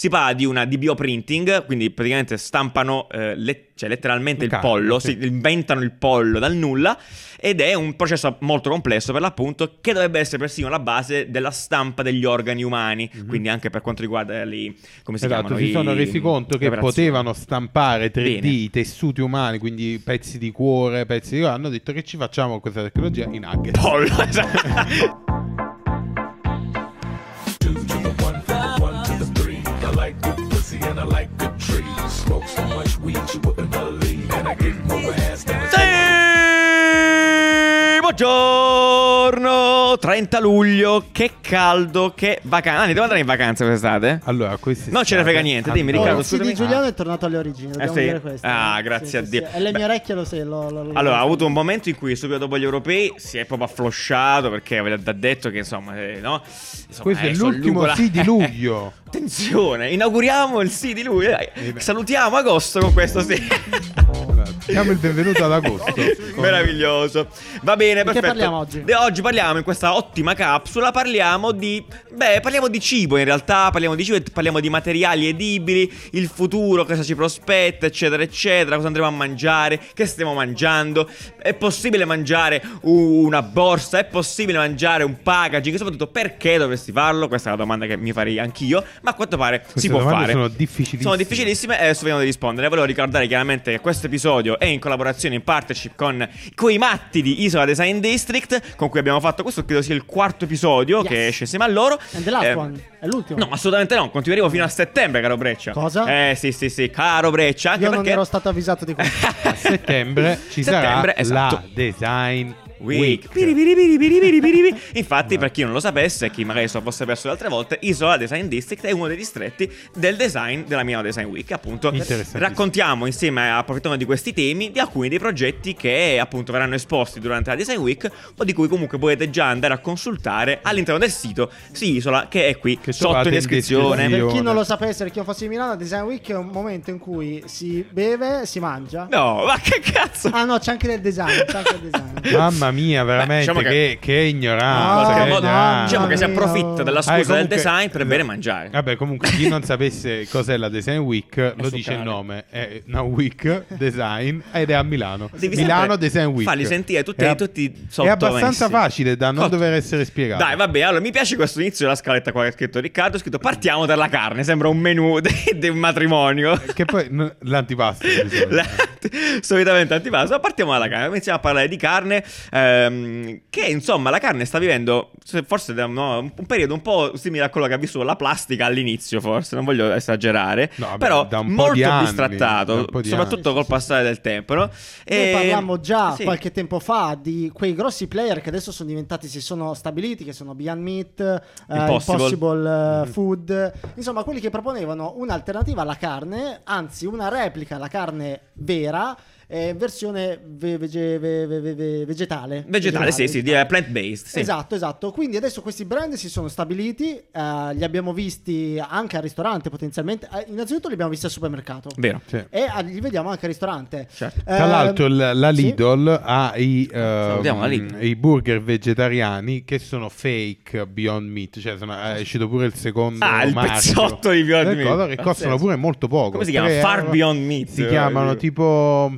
Si parla di una DBO printing, quindi praticamente stampano eh, le- cioè letteralmente il carne, pollo, sì. si inventano il pollo dal nulla ed è un processo molto complesso per l'appunto che dovrebbe essere persino la base della stampa degli organi umani, quindi anche per quanto riguarda i come si. Esatto, chiamano si i- sono resi conto che potevano stampare 3D Bene. i tessuti umani, quindi pezzi di cuore, pezzi di... Hanno detto che ci facciamo con questa tecnologia in nugget. pollo, esatto. I like good trees. Smoke so much weed you wouldn't believe. And I get more ass than a buongiorno! 30 luglio, che caldo, che vacanza. Anni, devo andare in vacanza quest'estate? Allora, questi Non ce ne frega niente, dimmi, Riccardo, il CD scusami. Giuliano è tornato alle origini, dobbiamo sì? dire questo. Ah, eh. grazie Sì, a sì, Dio. sì. E le mie orecchie lo sai, lo, lo- lo- Allora, ha avuto un momento in cui subito dopo gli europei si è proprio afflosciato perché aveva detto che insomma, eh, no? Insomma, Questo è adesso l'ultimo Lugola- sì di luglio. Attenzione, inauguriamo il sì di lui. dai. Eh. Salutiamo agosto con questo sì. Diamo il benvenuto ad agosto. Meraviglioso. Va bene, Di che perfetto. parliamo oggi? De- oggi parliamo in questa ottima capsula, parliamo di beh, parliamo di cibo in realtà, parliamo di cibo, parliamo di materiali edibili, il futuro, cosa ci prospetta, eccetera, eccetera, cosa andremo a mangiare, che stiamo mangiando. È possibile mangiare una borsa, è possibile mangiare un packaging, soprattutto perché dovresti farlo? Questa è la domanda che mi farei anch'io, ma a quanto pare si Queste può domande fare. sono difficilissime. Sono difficilissime e adesso vediamo di rispondere. Volevo ricordare chiaramente che questo episodio è in collaborazione, in partnership con quei matti di Isola Design District, con cui abbiamo fatto questo, credo sia il quarto episodio Yes. che esce insieme a loro. And the last Eh, one, è l'ultimo. No, assolutamente no, continueremo fino a settembre, caro Breccia. Cosa? Eh sì, sì, sì, caro Breccia, anche Io perché non ero stato avvisato di questo. A settembre ci Settembre, sarà esatto. la Design Week. Week. Piri, piri, piri, piri, piri, piri, piri. Infatti, per chi non lo sapesse e chi magari se lo fosse perso le altre volte, Isola Design District è uno dei distretti del design della Milano Design Week. Appunto, raccontiamo insieme, approfittando di questi temi, di alcuni dei progetti che appunto verranno esposti durante la Design Week o di cui comunque potete già andare a consultare all'interno del sito Si Isola, che è qui Che sotto in in descrizione. descrizione. per chi non lo sapesse, per chi non fosse di Milano, Design Week è un momento in cui si beve, si mangia. No, ma che cazzo! Ah no, c'è anche del design, c'è anche del design. Mamma mia, veramente diciamo che- che, che ignoranza. Qualche che modo, ignoranza. diciamo che si approfitta della Ah, scusa e del comunque- design per bere e mangiare. Vabbè, comunque, chi non sapesse cos'è la Design Week, lo dice il nome: è una week design ed è a Milano. Devi Milano Design Week. farli sentire tutti- È tutti È sottomessi. abbastanza facile da non Oh. dover essere spiegato. Dai, vabbè, allora mi piace questo inizio della scaletta qua che ha scritto Riccardo. Ha scritto partiamo dalla carne. Sembra un menù di un matrimonio. Che poi n- l'antipasto. solitamente antipasto. Ma partiamo dalla carne. Iniziamo a parlare di carne. Ehm, che insomma, la carne sta vivendo se- forse da- no, un periodo un po' simile a quello che ha vissuto la plastica all'inizio. Forse non voglio esagerare. No, vabbè, però da un po' molto anni, da bistrattato. un po' di soprattutto anni. col passare del tempo. No? Noi E- parlammo già sì. qualche tempo fa di quei grossi player che adesso sono diventati, si sono stabiliti, che sono Beyond Meat, eh, Impossible. Impossible, eh, Food, insomma quelli che proponevano un'alternativa alla carne, anzi una replica alla carne vera, eh, versione ve- vege- ve- ve- ve- ve- vegetale. Vegetale, sì, sì, di eh, plant-based. Sì. Esatto, esatto. Quindi adesso questi brand si sono stabiliti, eh, li abbiamo visti anche al ristorante potenzialmente. Eh, innanzitutto li abbiamo visti al supermercato. Vero. Sì. E ah, li vediamo anche al ristorante. Certo. Tra Ehm, l'altro, la sì. Lidl ha i, ehm, Salutiamo la Lidl. i burger vegetariani che sono fake Beyond Meat. Cioè, sono, è uscito pure il secondo. Ah, il marchio pezzotto di Beyond Meat. che costano pure molto poco. Come si chiama? 3 Far. Beyond Meat. Si chiamano Eh, tipo.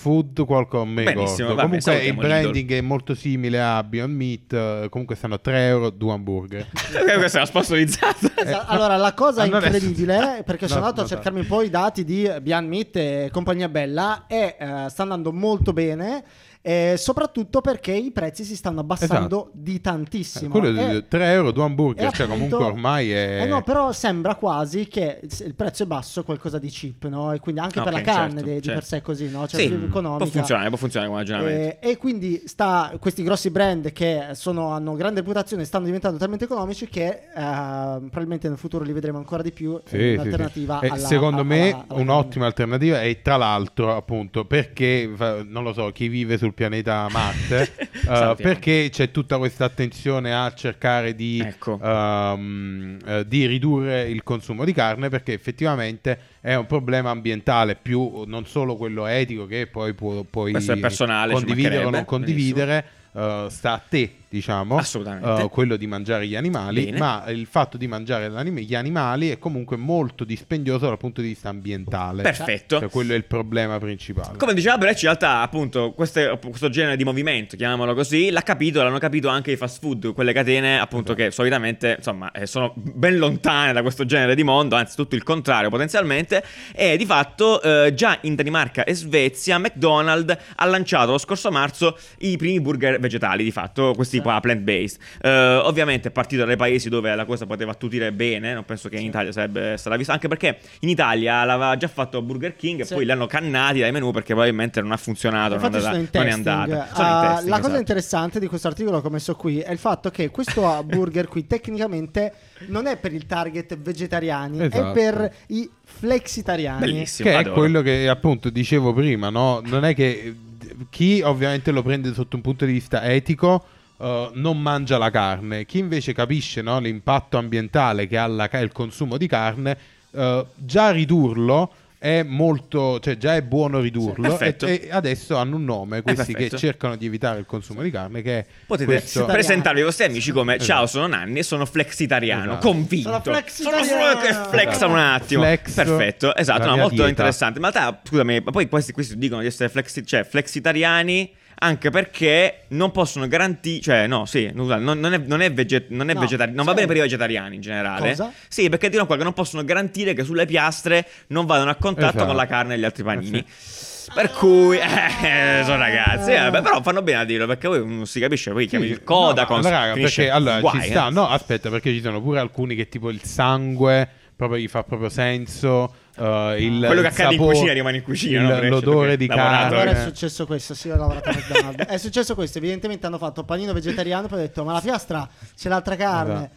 Food qualcosa mi Benissimo, ricordo. vabbè, comunque il branding è molto simile a Beyond Meat eh, comunque stanno 3 euro due hamburger Ok, questa è la sponsorizzata. Esa- Allora, la cosa allora- incredibile, eh, perché sono No, andato a no, cercarmi un po' i dati di Beyond Meat e compagnia bella, e eh, sta andando molto bene. Eh, soprattutto perché i prezzi si stanno abbassando Esatto. di tantissimo. quello E- di 3 euro due hamburger cioè appunto- comunque ormai è Eh no, però sembra quasi che il prezzo è basso, qualcosa di cheap, no? E quindi anche Ah, per la carne certo, di, di certo. per sé è così, no? Cioè Sì, più economica. può funzionare, può funzionare come ragionamento. Eh, e quindi sta, questi grossi brand che sono- hanno grande reputazione stanno diventando talmente economici che eh, probabilmente nel futuro li vedremo ancora di più Sì, in sì, sì. alternativa E alla- secondo alla- me alla un'ottima alternativa e tra l'altro appunto perché non lo so chi vive sul pianeta Marte Salutiamo. perché c'è tutta questa attenzione a cercare di, Ecco. ehm, eh, di ridurre il consumo di carne perché effettivamente è un problema ambientale più non solo quello etico che poi puoi condividere o non condividere eh, sta a te diciamo, eh, quello di mangiare gli animali, Bene. ma il fatto di mangiare gli animali è comunque molto dispendioso dal punto di vista ambientale. Perfetto. Cioè, quello è il problema principale. Come diceva Brecci, in realtà, appunto, queste- questo genere di movimento, chiamiamolo così, l'ha capito, l'hanno capito anche i fast food, quelle catene, appunto, che solitamente, insomma, eh, sono ben lontane da questo genere di mondo, anzi, tutto il contrario, potenzialmente. E di fatto, eh, già in Danimarca e Svezia, McDonald's ha lanciato lo scorso marzo i primi burger vegetali, di fatto, questi Sì. qua plant-based. Eh, ovviamente è partito dai paesi dove la cosa poteva attutire bene, non penso che in Italia sarebbe stata vista, anche perché in Italia l'aveva già fatto Burger King e Sì. poi li hanno cannati dai menù perché probabilmente non ha funzionato, non, è Infatti andata- sono in non è testing. andata. Sono in Ah, testing, la cosa esatto. interessante di questo articolo che ho messo qui è il fatto che questo burger qui tecnicamente non è per il target vegetariani, Esatto. è per i flexitariani. Bellissimo. Che è adoro. quello che appunto dicevo prima, no? Non è che chi ovviamente lo prende sotto un punto di vista etico eh, non mangia la carne, chi invece capisce no, l'impatto ambientale che ha la il consumo di carne, eh, già ridurlo è molto, cioè già è buono ridurlo e, Perfetto. e adesso hanno un nome questi che cercano di evitare il consumo di carne che è Potete questo- presentarvi ai vostri amici come Esatto. Ciao, sono Nanni e sono flexitariano. Esatto. Convinto. Sono. Sono solo che flexano un attimo. Flex Perfetto, esatto, no, molto dieta. interessante. Ma in realtà, scusami, ma poi questi, questi dicono di essere flexi- cioè, flexitariani. Anche perché non possono garantire, cioè, no, sì, non, non è, non è, vege- non è No, vegetari- non va bene per i vegetariani in generale. Cosa? Sì, perché dicono qua che non possono garantire che sulle piastre non vadano a contatto Esatto. con la carne e gli altri panini. Per cui, eh, sono ragazzi, eh, vabbè, però fanno bene a dirlo perché poi non si capisce, poi chiami Sì, il coda no, raga, perché allora guai, ci eh. sta, no, aspetta, perché ci sono pure alcuni che tipo il sangue proprio gli fa proprio senso. Eh, il, Quello che accade in sapore- cucina rimane in cucina, il- no? L'odore di carne. Allora è successo questo, sì, ho lavorato a McDonald's. è successo questo, evidentemente hanno fatto panino vegetariano, poi ho detto "Ma la piastra c'è l'altra carne".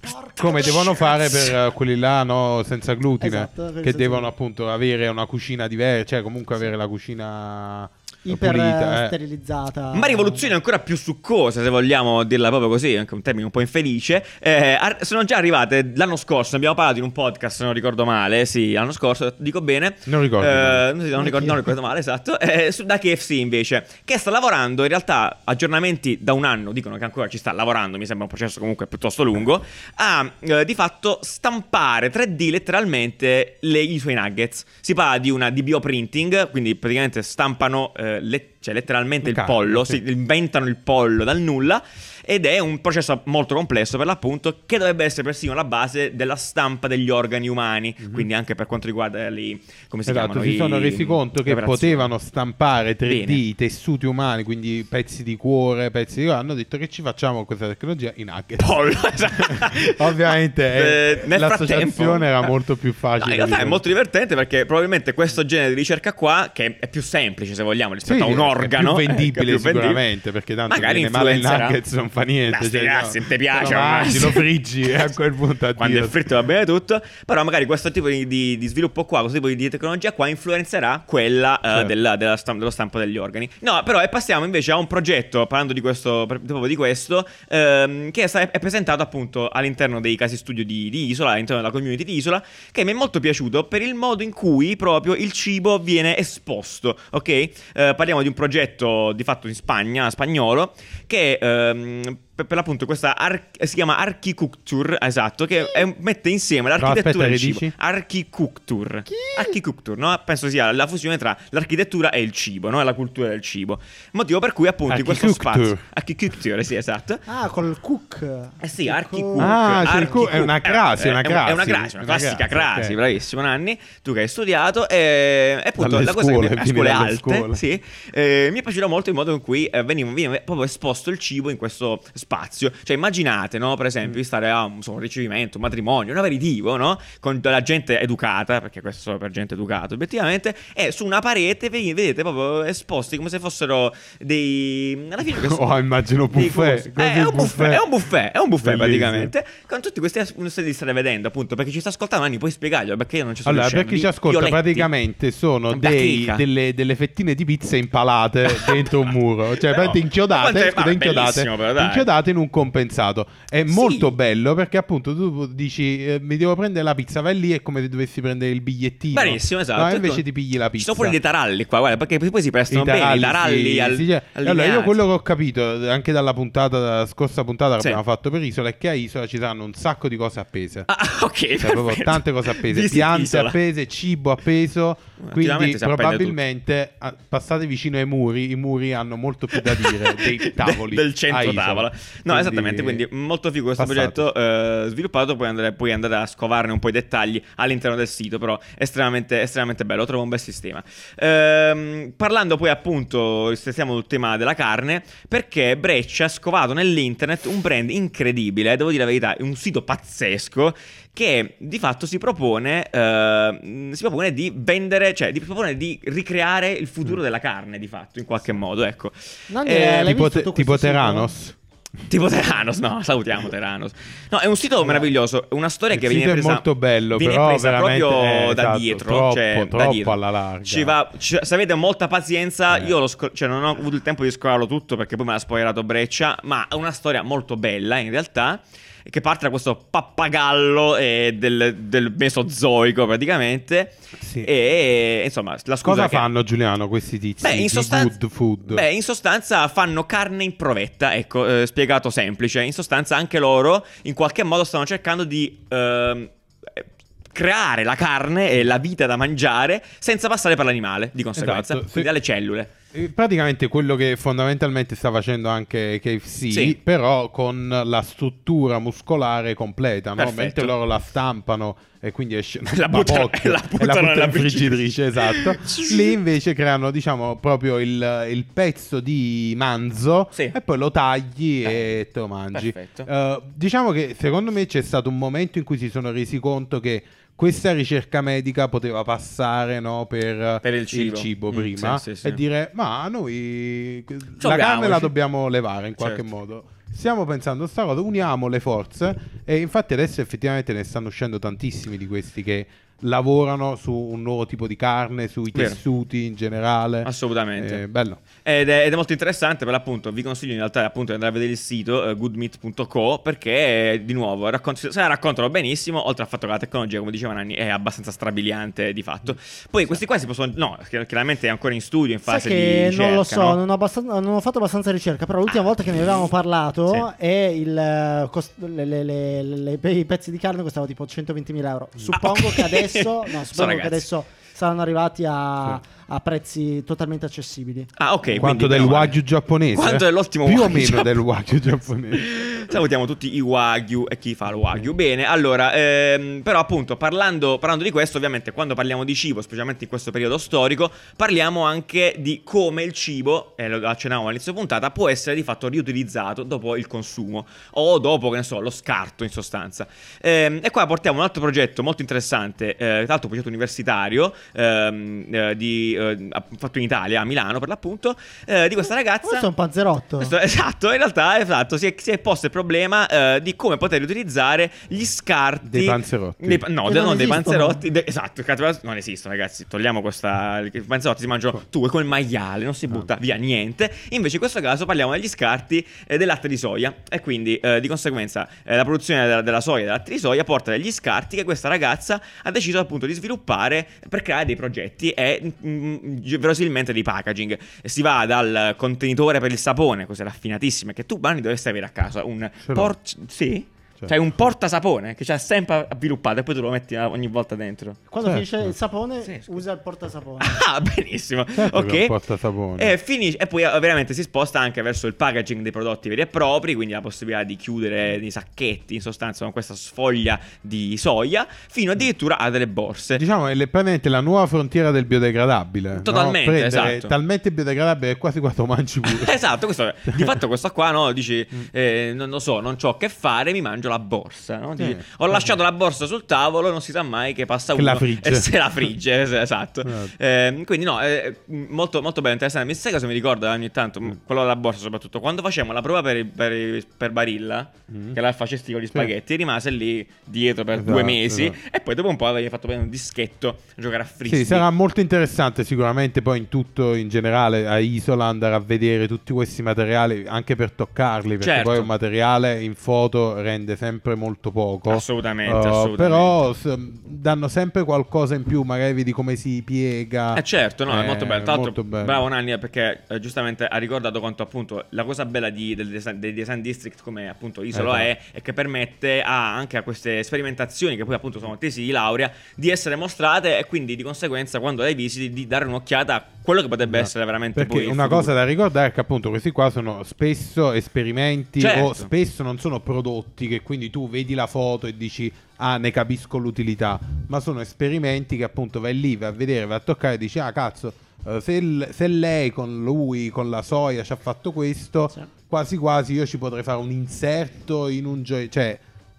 Porca Come devono fare per eh, quelli là no, senza glutine, Esatto, che devono appunto avere una cucina diversa, cioè comunque avere la cucina iper pulita. eh, eh. sterilizzata. Ma rivoluzioni ancora più succose, se vogliamo dirla proprio così, anche un termine un po' infelice. eh, ar- sono già arrivate l'anno scorso, ne abbiamo parlato in un podcast, se non ricordo male. Sì, l'anno scorso, dico bene. Non ricordo Eh, non, non ricordo, non ricordo male, esatto. eh, su- da KFC invece, che sta lavorando, in realtà, aggiornamenti da un anno, dicono che ancora ci sta lavorando, mi sembra un processo comunque piuttosto lungo, a eh, di fatto stampare 3D letteralmente le- i suoi nuggets. Si parla di una di bioprinting, quindi praticamente stampano lett cioè letteralmente il pollo, sì. si inventano il pollo dal nulla ed è un processo molto complesso per l'appunto che dovrebbe essere persino la base della stampa degli organi umani, quindi anche per quanto riguarda i come si. Esatto, chiamano si sono resi conto che potevano stampare 3D Bene. i tessuti umani, quindi pezzi di cuore, pezzi di... Hanno detto che ci facciamo questa tecnologia in nuggets. pollo. esatto. Ovviamente eh, Eh, nel l'associazione frattempo- era molto più No, facile. in realtà è molto divertente perché probabilmente questo genere di ricerca qua, che è più semplice se vogliamo rispetto Sì, a un è organo, più eh, vendibile più vendibile, sicuramente, perché tanto magari viene male il nuggets non fa niente. Cioè, cazzi, no, ti piace, lo mangi, lo friggi e a quel punto Quando addio. è fritto va bene tutto. Però magari questo tipo di, di- di sviluppo qua, questo tipo di tecnologia qua influenzerà quella eh, Certo. della- della stam- dello stampo degli organi. No, però e passiamo invece a un progetto, parlando di questo, proprio di questo, ehm, che è, è presentato appunto all'interno dei casi studio di, di Isola, all'interno della community di Isola, che mi è molto piaciuto per il modo in cui proprio il cibo viene esposto, ok? Eh, parliamo di un progetto di fatto in Spagna, spagnolo, che ehm, per, per l'appunto questa ar- si chiama Archiculture, esatto, che è- mette insieme l'architettura aspetta, e il cibo. ridici? Archiculture. Archiculture, no? Penso sia la fusione tra l'architettura e il cibo, no? E la cultura del cibo. Motivo per cui appunto in questo spazio Archiculture, sì, esatto. Ah, col cook. Eh sì. Archicook. Ah, cioè cook- è una crasi, Eh, una è un- È una crasi. crasi, una Una classica crasi, crasi, ok. bravissimo Nanni, tu che hai studiato e, e appunto Dalle la cosa scuole, che mi, a scuole alte, scuole. sì, eh, mi è piaciuto molto il modo in cui eh, veniva, veniva proprio esposto il cibo in questo spazio. Cioè immaginate, no, per esempio, di stare a un, insomma, un ricevimento, un matrimonio, un aperitivo, no? Con della gente educata, perché questo è solo per gente educata, obiettivamente, e su una parete ve- vedete proprio esposti come se fossero dei... Alla fine che Oh, immagino dei buffet, quasi Eh, è un buffet, è un buffet, è un buffet Bellissimo. praticamente. Con tutti questi aspetti li state vedendo, appunto, perché ci sta ascoltando, Nanni, puoi spiegarglielo, perché io non ci sono Allora, per chi ci Di ascolta, violetti. praticamente sono dei- delle, delle fettine di pizza impalate dentro un muro. Cioè, praticamente inchiodate, scusa, inchiodate, però, dai. Inchiodate in un compensato. È Sì. molto bello perché appunto tu dici eh, mi devo prendere la pizza, vai lì è come se dovessi prendere il bigliettino. Benissimo, esatto. No, invece ti pigli la Ci pizza. sono pure dei taralli qua, guarda, perché poi si prestano bene i taralli sì, al, sì, cioè, allora io quello che ho capito anche dalla puntata dalla scorsa puntata che abbiamo fatto per Isola è che a Isola ci saranno un sacco di cose appese. Ah, ok, Cioè, proprio tante cose appese, Visit piante Isola. appese, cibo appeso. Quindi probabilmente ah, passate vicino ai muri, i muri hanno molto più da dire dei tavoli del centro tavola. No, esattamente, quindi molto figo questo Passate. progetto eh, sviluppato, poi andare, poi andare a scovarne un po' i dettagli all'interno del sito, però estremamente, estremamente bello, trovo un bel sistema. Ehm, parlando poi appunto, stiamo sul tema della carne, perché Breccia ha scovato nell'internet un brand incredibile, devo dire la verità, un sito pazzesco che di fatto si propone, eh, si propone di vendere, cioè di propone di ricreare il futuro della carne di fatto, in qualche modo, ecco. Nanni, Eh, tipo, te- tipo questo sito? Tipo Teranos, no, salutiamo Teranos. No, è un sito meraviglioso, è una storia Il che viene sito è presa molto bello, viene però presa veramente, proprio eh, da esatto, dietro, troppo, cioè, da troppo dietro. alla larga. Ci va, ci- se avete molta pazienza, Eh. io scro- cioè, non ho avuto il tempo di scolarlo tutto perché poi me l'ha spoilerato Breccia, ma è una storia molto bella in realtà che parte da questo pappagallo eh, del, del Mesozoico praticamente Sì. e insomma la scusa Cosa che- fanno Giuliano questi tizi Beh, in food? beh, in sostanza fanno carne in provetta, ecco, eh, spiegato semplice. In sostanza anche loro in qualche modo stanno cercando di ehm, eh, creare la carne e la vita da mangiare senza passare per l'animale, di conseguenza, Esatto, quindi dalle cellule. Eh, Praticamente quello che fondamentalmente sta facendo anche KFC, Sì. però con la struttura muscolare completa, no? Mentre loro la stampano e quindi esce La un buttano- e la e buttano nella in friggitrice, esatto. Lì invece creano diciamo proprio il, il pezzo di manzo Sì. e poi lo tagli Eh, e te lo mangi. Eh, diciamo che secondo me c'è stato un momento in cui si sono resi conto che questa ricerca medica poteva passare no, per, Per il cibo. Mm, prima sì, sì, sì. e dire ma noi la carne la dobbiamo levare in qualche Certo. modo. Stiamo pensando a sta cosa, uniamo le forze e infatti adesso effettivamente ne stanno uscendo tantissimi di questi che lavorano su un nuovo tipo di carne, sui Vero. tessuti in generale. Assolutamente. Eh, bello. Ed è, ed è molto interessante per l'appunto, vi consiglio in realtà appunto di andare a vedere il sito eh, goodmeat.co perché eh, di nuovo racconti- se la raccontano benissimo, oltre al fatto che la tecnologia, come diceva Nanni, è abbastanza strabiliante di fatto. Poi questi qua si possono no, chi- chiaramente è ancora in studio in Sai fase che di ricerca, non lo so, no? non, ho abbastan- non ho fatto abbastanza ricerca, però l'ultima volta che ne avevamo parlato Sì. e il, eh, cost- le- le- le- le- le- i pezzi di carne costavano tipo 120.000 euro. Suppongo ok. che adesso, no, suppongo che adesso saranno arrivati a, a prezzi totalmente accessibili. Ah, ok, Quanto del wagyu giapponese? Quanto dell'ottimo Più o meno del wagyu giapponese. Salutiamo tutti i Wagyu e chi fa il Wagyu. Bene, allora, ehm, però appunto parlando, parlando di questo, ovviamente quando parliamo di cibo, specialmente in questo periodo storico, parliamo anche di come il cibo, e lo accennavamo all'inizio puntata, può essere di fatto riutilizzato dopo il consumo o dopo, che ne so, lo scarto in sostanza. Ehm, e qua portiamo un altro progetto molto interessante, eh, tra l'altro un progetto universitario, ehm, eh, di, eh, fatto in Italia, a Milano per l'appunto, eh, di questa ragazza. Questo è un panzerotto. Questo- esatto, in realtà esatto, si, è, si è posto il problema eh, di come poter utilizzare gli scarti Dei panzerotti. dei no, de- non non dei panzerotti. de- esatto, non esistono, ragazzi. Togliamo questa. I panzerotti si mangiano tu e col maiale, non si Ah. butta via niente. Invece, in questo caso parliamo degli scarti eh, del latte di soia. E quindi, eh, di conseguenza, eh, la produzione della, della soia e del latte di soia porta degli scarti che questa ragazza ha deciso appunto di sviluppare per creare dei progetti e mm, verosimilmente dei packaging. Si va dal contenitore per il sapone, cose raffinatissime, che tu, Bani, dovresti avere a casa. Un port- Sì? Certo. C'hai un portasapone che c'è sempre avviluppato e poi tu lo metti ogni volta dentro. Quando Certo. finisce il sapone, Sì, usa il portasapone. Ah, benissimo. Certo ok. un portasapone. E, finisce, e poi eh, veramente si sposta anche verso il packaging dei prodotti veri e propri, quindi la possibilità di chiudere dei sacchetti in sostanza con questa sfoglia di soia, fino addirittura a delle borse. Diciamo è le- praticamente la nuova frontiera del biodegradabile. no? Totalmente, Prendere esatto. Talmente biodegradabile che quasi quando mangi pure. Esatto, questo, di fatto questo qua no, dici Mm. eh, non lo so, non c'ho che fare, mi mangio dimenticato la borsa. no? Dici, Eh. ho lasciato la borsa sul tavolo, non si sa mai che passa Che uno la frigge. e se la frigge, es- esatto. Eh, quindi no, eh, molto, molto bello, interessante. Mi sai cosa mi ricorda ogni tanto? Mm. Quello della borsa soprattutto. Quando facevamo la prova per, per, per Barilla, Mm. che la facesti con gli spaghetti, rimase lì dietro per Esatto, due mesi esatto. e poi dopo un po' avevi fatto bene un dischetto a giocare a frisbee. Sì, sarà molto interessante sicuramente poi in tutto in generale a Isola andare a vedere tutti questi materiali anche per toccarli perché Certo. poi un materiale in foto rende sempre molto poco. Assolutamente, Uh, assolutamente. Però s- danno sempre qualcosa in più, magari vedi come si piega. Eh certo, no, è Eh, molto bello. Tra l'altro, bello. bravo Nanni eh, perché eh, giustamente ha ricordato quanto appunto la cosa bella di- del design, dei design district come appunto Isola Esatto. è, è che permette a, anche a queste sperimentazioni che poi appunto sono tesi di laurea di essere mostrate e quindi di conseguenza quando le visiti di dare un'occhiata a quello che potrebbe essere veramente Perché una futuro. cosa da ricordare è che appunto questi qua sono spesso esperimenti Certo. o spesso non sono prodotti che quindi tu vedi la foto e dici ah ne capisco l'utilità, ma sono esperimenti che appunto vai lì, vai a vedere, vai a toccare e dici ah cazzo eh, se, se lei con lui, con la soia ci ha fatto questo, Sì. quasi quasi io ci potrei fare un inserto in un gioco, cioè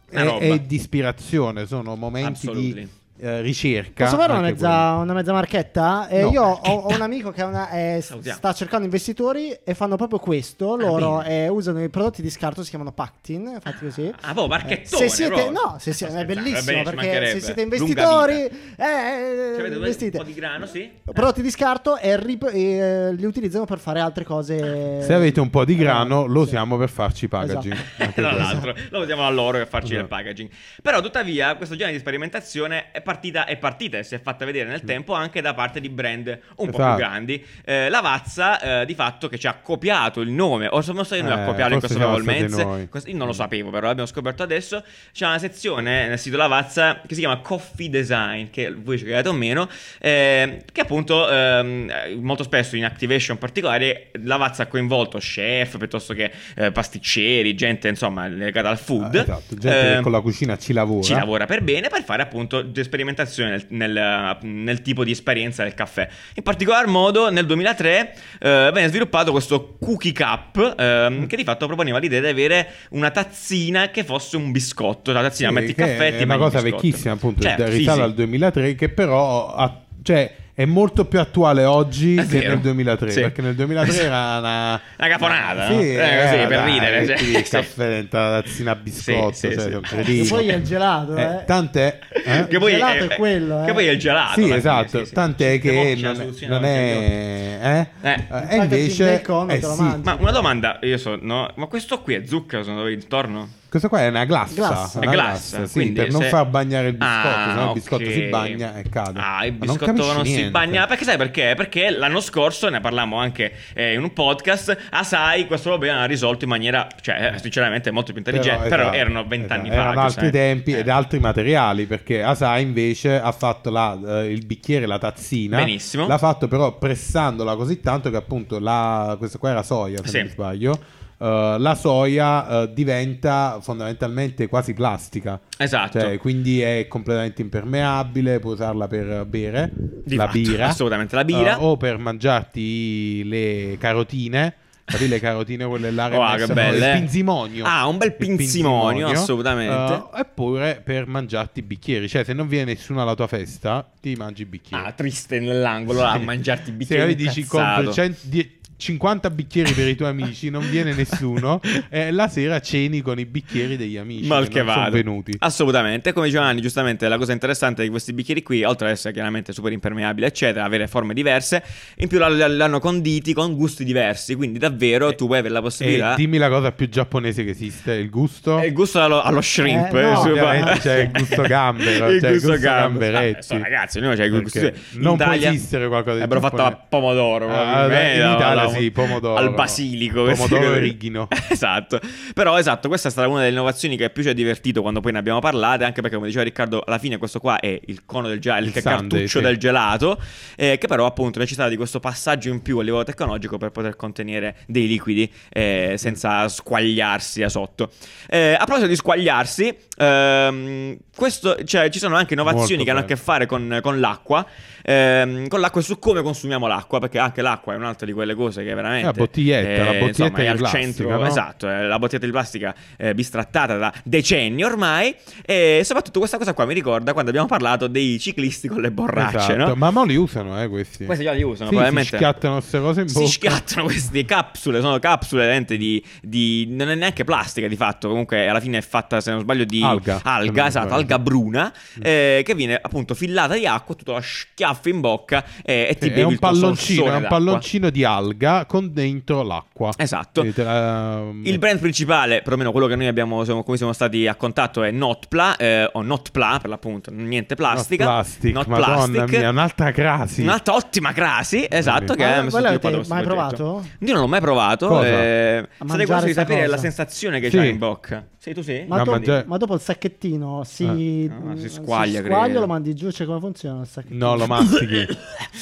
è, è di ispirazione, sono momenti di eh, ricerca. Posso fare una mezza, una mezza marchetta? Eh, No. Io ho, ho un amico che una- eh, sta cercando investitori e fanno proprio questo. Loro eh, usano i prodotti di scarto, si chiamano Pactin, fatti così. Ah, boh, marchettone, se siete, no, se siete, è bellissimo va bene, ci perché se siete investitori, eh, Cioè, investite. un po' di grano, sì? Prodotti di scarto e rip- e li utilizzano per fare altre cose. Se avete un po' di grano, Eh, lo sì. usiamo per farci packaging. Esatto. Tra l'altro, lo usiamo a loro per farci Esatto. il packaging. Però, tuttavia, questo genere di sperimentazione è partita, è partita e si è fatta vedere nel tempo anche da parte di brand un po' più Esatto. grandi. Eh, la Vazza, eh, di fatto, che ci ha copiato il nome, o siamo stati noi a Eh, copiarlo noi. Questo- Io non lo sapevo, però l'abbiamo scoperto adesso. C'è una sezione nel sito Lavazza che si chiama Coffee Design, che voi ci credete o meno, eh, che appunto ehm, eh, molto spesso in activation particolare Lavazza ha coinvolto chef piuttosto che eh, pasticceri, gente insomma legata al food. Ah, esatto, gente Eh, che con la cucina ci lavora. ci lavora per bene per fare appunto di sperimentazione nel, nel- nel tipo di esperienza del caffè. In particolar modo nel 2003 eh, venne sviluppato questo cookie cup ehm, che di fatto proponeva l'idea di avere una tazzina che fosse un biscotto. La tazzina Sì, metti il caffè e ti è una cosa vecchissima, appunto, Certo, sì, risale sì. al 2003, che però ha- cioè, è molto più attuale oggi È che vero. nel 2003, Sì. perché nel 2003 era una... Una caponata, Sì, no? Eh, così, per dai, ridere, sì, il sì. caffè tazzina a biscotto, Sì, sì, cioè, sì. è E poi è il gelato, eh. Eh, tant'è... eh? Che poi Il gelato è quello, eh. Che poi è il gelato. Sì, esatto, sì, sì. tant'è Che non, non è... Eh? Eh. Eh, e invece... eh sì. Ma una domanda, io so, no? Ma questo qui è zucchero sono dove intorno? Questa qua è una glassa. Glassa. una È glassa, sì, quindi per non se- far bagnare il biscotto, Ah, sennò il biscotto ok. si bagna e cade. Ah, il non biscotto non, capisci si. Bagna. Perché sai perché? Perché l'anno scorso, ne parlammo anche eh, in un podcast, Asai questo problema l'ha risolto in maniera, cioè, eh, sinceramente molto più intelligente. Però, esatto, erano vent'anni esatto, fa. Erano altri tempi Eh. ed altri materiali, perché Asai invece ha fatto la- eh, il bicchiere, la tazzina. Benissimo. L'ha fatto però pressandola così tanto che appunto la, questa qua era soia, se Sì. non mi sbaglio. Eh, la soia eh, diventa fondamentalmente quasi plastica. Esatto. Cioè, quindi è completamente impermeabile, puoi usarla per bere Di la fatto, birra. assolutamente, la birra. eh, o per mangiarti le carotine. Capi le carotine quelle là rimesse, che no, belle. Il pinzimonio. Ah, un bel Il pinzimonio, assolutamente. Eh, eppure per mangiarti i bicchieri. Cioè, se non viene nessuno alla tua festa, ti mangi i bicchieri. Ah, triste nell'angolo là, a mangiarti i bicchieri. Se dici compri 100 die- 50 bicchieri per i tuoi amici, non viene nessuno. e la sera ceni con i bicchieri degli amici Mal che che sono vada. venuti. Assolutamente, come diceva Giovanni, giustamente la cosa interessante di questi bicchieri qui, oltre ad essere chiaramente super impermeabili, eccetera, avere forme diverse, in più l'hanno conditi con gusti diversi, quindi davvero tu puoi avere la E possibilità... dimmi la cosa più giapponese che esiste: il gusto. E il gusto allo, allo shrimp, Eh, no, super- ovviamente c'è il gusto gambero, il c'è il gusto gusto gamberetti. So, ragazzi, noi c'è il gusto in non può Italia esistere qualcosa di Avrebbero fatto a pomodoro, Ah, probabilmente, in no, Italia no, sì, pomodoro. Al basilico, Pomodoro e esatto. Però esatto, questa è stata una delle innovazioni che più ci ha divertito quando poi ne abbiamo parlato, anche perché come diceva Riccardo, alla fine questo qua è il cono del gelato, il, Il sundae, cartuccio sì. del gelato, eh, che però appunto necessita di questo passaggio in più a livello tecnologico per poter contenere dei liquidi eh, senza squagliarsi da sotto. Eh, a proposito di squagliarsi, ehm, questo, cioè, ci sono anche innovazioni Molto che hanno a bello. che fare con, con l'acqua, ehm, con l'acqua e su come consumiamo l'acqua, perché anche l'acqua è un'altra di quelle cose cose che veramente... La bottiglietta, la bottiglietta insomma, è al plastica, centro, no? esatto, la bottiglietta di plastica eh, bistrattata da decenni ormai e soprattutto questa cosa qua mi ricorda quando abbiamo parlato dei ciclisti con le borracce, Esatto. no? Ma mo li usano, eh, questi. Questi già li usano, Sì, probabilmente. si schiattano queste cose in Si bocca. schiattano queste capsule, sono capsule veramente di, di- Non è neanche plastica di fatto, comunque alla fine è fatta, se non sbaglio, di Alga, alga esatto, alga bruna, eh, che viene appunto fillata di acqua, tu te la schiaffi in bocca e, e ti Sì, bevi è un palloncino, è un palloncino di alga con dentro l'acqua. Esatto. La- Il brand principale, perlomeno quello che noi abbiamo, siamo, come siamo stati a contatto, è Notpla, eh, o Notpla per l'appunto, niente plastica. Not plastic, Not madonna plastic. mia, un'altra crasi. Un'altra ottima crasi, esatto, che Ma voi messo l'avete mai progetto. provato? Io non l'ho mai provato. Cosa? Eh, sarei curioso di sapere cosa. la sensazione che Sì. c'hai in bocca. Sì, tu sì? Ma, No, dopo, mangia- ma dopo il sacchettino si, Ah, si mm, squaglia, squaglia credo. lo mandi giù, cioè come funziona il sacchettino? No, lo mastichi. lo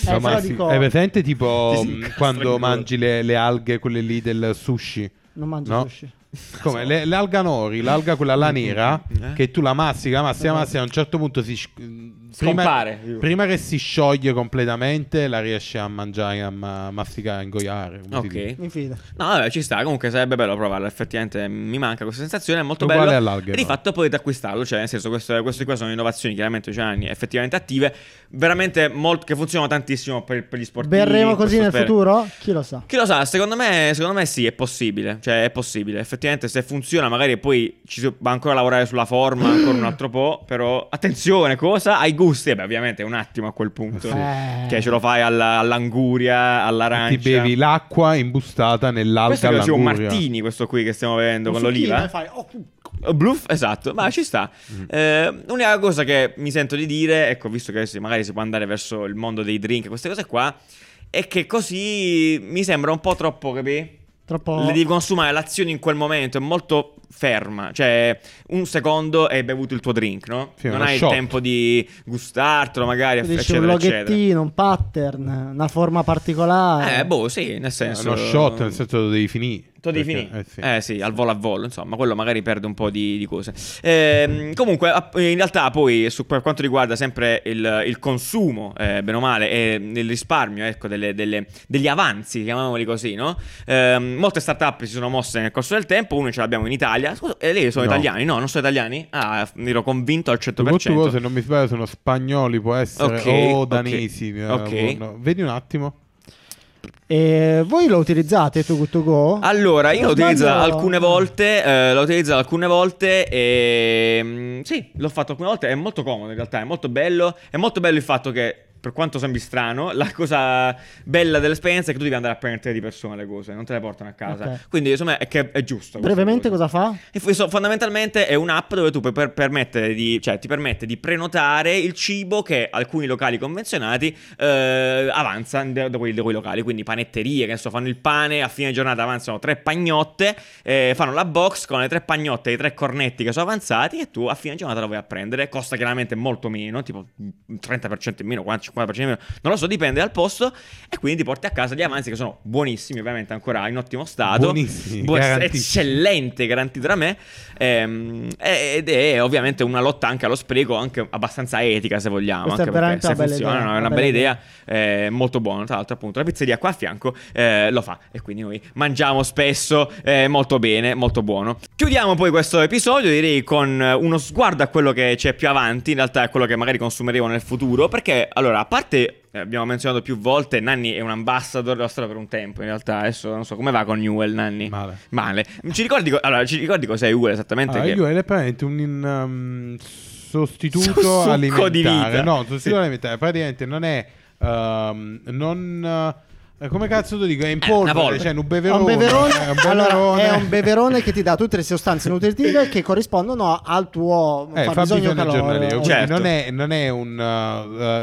però mastichi. È presente tipo si in quando gola. Mangi le, le alghe, quelle lì del sushi? Non mangi No. sushi. Come le, l'alga nori, l'alga quella là nera, Eh? che tu la mastica, la mastica, la mastica, a un certo punto si... Prima, Scompare. prima che si scioglie completamente, la riesci a mangiare, a ma- masticare, a ingoiare. come si dice. Ok. Mi fido. No, vabbè, ci sta. Comunque sarebbe bello provarlo. Effettivamente mi manca questa sensazione. È molto Uguale bello. all'alghe, E di no? fatto potete acquistarlo. Cioè, nel senso, questo- queste qua sono innovazioni chiaramente oceani effettivamente attive. Veramente molto, che funzionano tantissimo per, per gli sportivi. Berremo così nel futuro? Chi lo sa? Chi lo sa, secondo me, secondo me sì, è possibile. Cioè, è possibile. Effettivamente, se funziona, magari poi ci si va ancora a lavorare sulla forma, ancora un altro po'. Però, attenzione, cosa? Ai gusti. E beh, ovviamente, un attimo a quel punto. Eh. Che ce lo fai alla- all'anguria, all'arancia. Ti bevi l'acqua imbustata nell'alga Questo è un martini, questo qui che stiamo bevendo con Un l'oliva. e fai, oh, Oh, Bluff, esatto, ma ci sta. Mm. Eh, l'unica cosa che mi sento di dire, ecco, visto che magari si può andare verso il mondo dei drink, queste cose qua, è che così mi sembra un po' troppo, capi? troppo... Le devi consumare l'azione in quel momento, è molto ferma. Cioè, un secondo e hai bevuto il tuo drink, no? Sì, non hai il shot. tempo di gustartelo, magari, dici eccetera, un eccetera. loghettino, un pattern, una forma particolare. Eh, boh, sì, nel senso... Uno shot, nel senso lo devi finire. Tu devi finire? Eh sì. Eh sì, al volo a volo, insomma, quello magari perde un po' di, di cose. Ehm, comunque, in realtà poi, su, per quanto riguarda sempre il, il consumo, eh, bene o male, e il risparmio, ecco, delle- delle- degli avanzi, chiamiamoli così, no? Ehm, molte startup si sono mosse nel corso del tempo, uno ce l'abbiamo in Italia. Scusa, e lei sono No. italiani? No, non sono italiani? Ah, mi ero convinto al 100%. Soprattutto se non mi sbaglio sono spagnoli, può essere, Ok, o ok, danesi. eh, ok. no. Vedi un attimo. E voi lo utilizzate tu to go? Allora, io lo utilizzo sbaglio- alcune volte, eh, l'ho utilizzato alcune volte e mm, sì, l'ho fatto alcune volte, è molto comodo in realtà, è molto bello, è molto bello il fatto che per quanto sembri strano, la cosa bella dell'esperienza è che tu devi andare a prenderti di persona le cose, non te le portano a casa. Ok. Quindi insomma è che è giusto. Brevemente cosa. cosa fa? E so- fondamentalmente è un'app dove tu puoi per- permettere di, cioè, ti permette di prenotare il cibo che alcuni locali convenzionati eh, avanzano da, da quei, da quei locali. Quindi panetterie che adesso fanno il pane, a fine giornata avanzano tre pagnotte, eh, fanno la box con le tre pagnotte e i tre cornetti che sono avanzati e tu a fine giornata la vai a prendere. Costa chiaramente molto meno, tipo un 30% in meno, 40, 50% in meno, non lo so, dipende dal posto. E quindi ti porti a casa gli avanzi che sono buonissimi, ovviamente ancora in ottimo stato. Buonissimi, Bu- garantiti. eccellente, garantito da me. Ehm, ed è ovviamente una lotta anche allo spreco, anche abbastanza etica, se vogliamo. Questa anche perché se funziona, idea, è una bella bella idea, eh, molto buona. Tra l'altro, appunto, la pizzeria qua a fianco eh, lo fa. E quindi noi mangiamo spesso eh, molto bene, molto buono. Chiudiamo poi questo episodio, direi, con uno sguardo a quello che c'è più avanti. In realtà è quello che magari consumeremo nel futuro. Perché, allora, a parte. eh, Abbiamo menzionato più volte, Nanni è un ambassador nostro per un tempo. In realtà, adesso non so come va con Newell, Nanni. Male. Male. Ci ricordi, co- allora, ci ricordi cos'è Newell esattamente? Ah, che- io è praticamente un um, sostituto alimentare. di vita. No, sostituto Sì. alimentare. Praticamente non è. um, non. eh, come cazzo ti dico? È in Eh, polvere, polvere. cioè un beverone. un beverone, è un allora, beverone. è un beverone che ti dà tutte le sostanze nutritive che corrispondono al tuo Eh, fa fabbisogno bisogno calorico. Certo. non, è, non è un.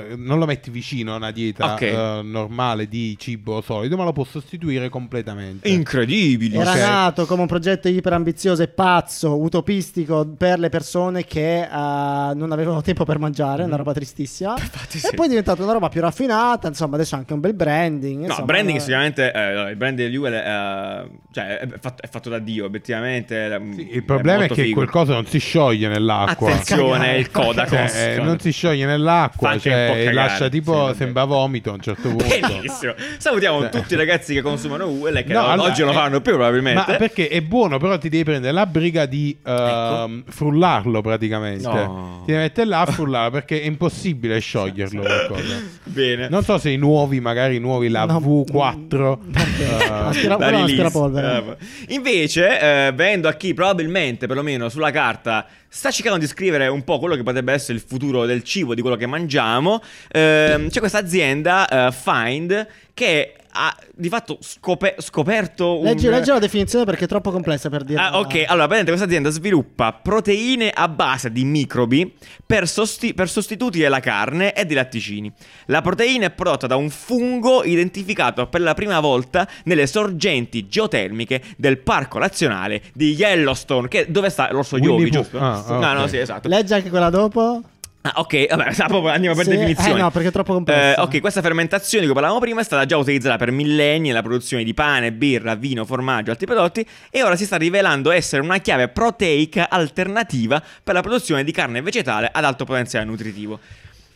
uh, uh, non lo metti vicino a una dieta Ok. uh, normale di cibo solido, ma lo può sostituire completamente. Incredibili. Era Ok. nato come un progetto iperambizioso e pazzo, utopistico per le persone che eh, non avevano tempo per mangiare, una roba tristissima. Infatti E sì. poi è diventata una roba più raffinata, insomma, adesso ha anche un bel branding. No, insomma, il branding sicuramente, eh, il brand di Newell, eh, Cioè, è fatto, è fatto da Dio, obiettivamente. Sì, il problema è, molto che figo. quel coso non si scioglie nell'acqua. Attenzione, il Kodak. Cioè, eh, non si scioglie nell'acqua, cioè, cagare, lascia sì, tipo, vabbè. sembra vomito a un certo punto. Benissimo. Salutiamo Cioè. tutti i ragazzi che consumano UL che No, o- allora, oggi non lo eh, fanno più probabilmente. Ma perché è buono, però ti devi prendere la briga di ehm, frullarlo praticamente. Ecco. No. Ti devi mettere là a frullarlo perché è impossibile scioglierlo qualcosa. Bene. Non so se i nuovi, magari i nuovi, la No, V4. eh, Aspira- è release. aspirapolvere. Eh, Invece, eh, venendo a chi probabilmente, perlomeno sulla carta, sta cercando di scrivere un po' quello che potrebbe essere il futuro del cibo, di quello che mangiamo, ehm, c'è questa azienda, eh, Find, che ha di fatto scope- scoperto un... Leggi, leggi la definizione perché è troppo complessa per dire. Ah, ok, allora, praticamente questa azienda sviluppa proteine a base di microbi per, sosti- per sostituti della carne e dei latticini. La proteina è prodotta da un fungo identificato per la prima volta nelle sorgenti geotermiche del Parco Nazionale di Yellowstone, che dove sta l'orso Yogi, giusto? Ah, no, ok. no, sì, esatto. Leggi anche quella dopo. Ah, ok, vabbè, proprio andiamo per Sì, definizione. eh, no, perché è troppo complessa. Eh, ok, questa fermentazione di cui parlavamo prima è stata già utilizzata per millenni nella produzione di pane, birra, vino, formaggio e altri prodotti e ora si sta rivelando essere una chiave proteica alternativa per la produzione di carne vegetale ad alto potenziale nutritivo.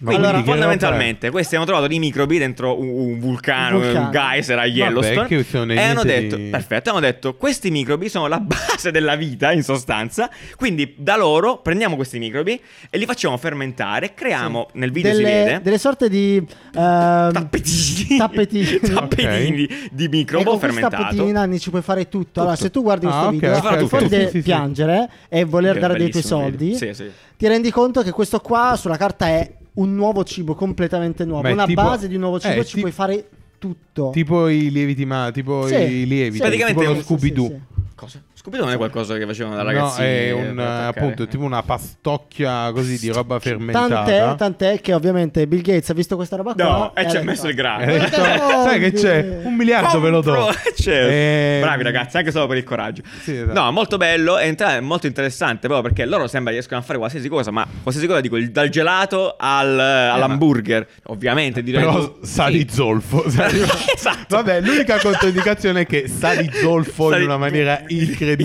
Quindi che fondamentalmente, questi hanno trovato dei microbi dentro un, un vulcano, Un un, vulcano. geyser a Yellowstone. Vabbè, e hanno detto: di- Perfetto, hanno detto: questi microbi sono la base della vita, in sostanza. Quindi da loro prendiamo questi microbi e li facciamo fermentare. Creiamo, nel video delle, si vede. delle sorte di ehm, Tappetini, tappetini. Tappetini di, di E microbo questi fermentato. tappetini Nanni ci puoi fare tutto. Allora, se tu guardi Ah, questo ok, video, ok, fuori ok. di Sì, sì, sì. piangere e voler dare dei tuoi soldi. Sì, sì. ti rendi conto che questo qua sulla carta è un nuovo cibo completamente nuovo. È Una tipo- base di un nuovo cibo eh, ci ti- puoi fare tutto. Tipo i lieviti, ma tipo Sì, i lieviti, sì. Praticamente tipo è lo un- Scooby-Doo. Sì, sì, sì. Cosa? Scooby non è qualcosa che facevano da No, ragazzini. è eh, un appunto tipo una pastocchia così di roba fermentata. Tant'è, tant'è che ovviamente Bill Gates ha visto questa roba qua No, e ci ha messo il E grano. sai che c'è? Un miliardo ve lo do. Certo. Ehm, Bravi ragazzi, anche solo per il coraggio. Sì, esatto. No, molto bello, è molto interessante proprio perché loro sembra riescono a fare qualsiasi cosa, ma qualsiasi cosa dico, dal gelato al, all'hamburger, ovviamente direi Però tu- sa sì. di zolfo. sa di- Esatto. Vabbè, l'unica controindicazione è che sa di zolfo in una maniera incredibile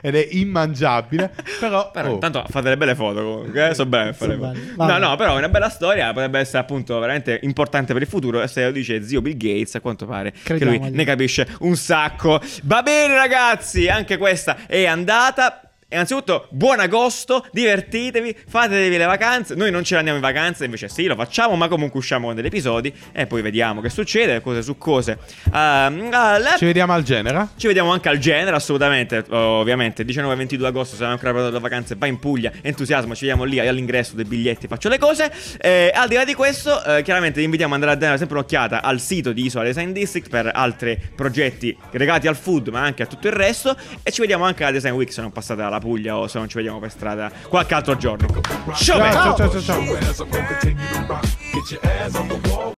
ed è immangiabile. Però, Però oh, intanto fate delle belle foto comunque, eh? so bene fare. No, no, però è una bella storia, potrebbe essere appunto veramente importante per il futuro e se lo dice zio Bill Gates, a quanto pare che lui ne capisce un sacco. Va bene ragazzi, anche questa è andata. Innanzitutto, buon agosto, divertitevi, fatevi le vacanze. Noi non ce ne andiamo in vacanza, invece sì, lo facciamo, ma comunque usciamo con degli episodi e poi vediamo che succede, cose su cose. Ehm, alla- ci vediamo al genera. ci vediamo anche al genere, assolutamente. Ovviamente, 19-22 agosto, se non ancora prenotato le vacanze, vai in Puglia, entusiasmo, ci vediamo lì all'ingresso dei biglietti, faccio le cose. Eh, al di là di questo, eh, chiaramente vi invitiamo ad andare a dare sempre un'occhiata al sito di Isola Design District per altri progetti legati al food, ma anche a tutto il resto. E ci vediamo anche alla Design Week se non passate dalla Puglia o se non ci vediamo per strada qualche altro giorno. Ciao! ciao, ciao, ciao. ciao.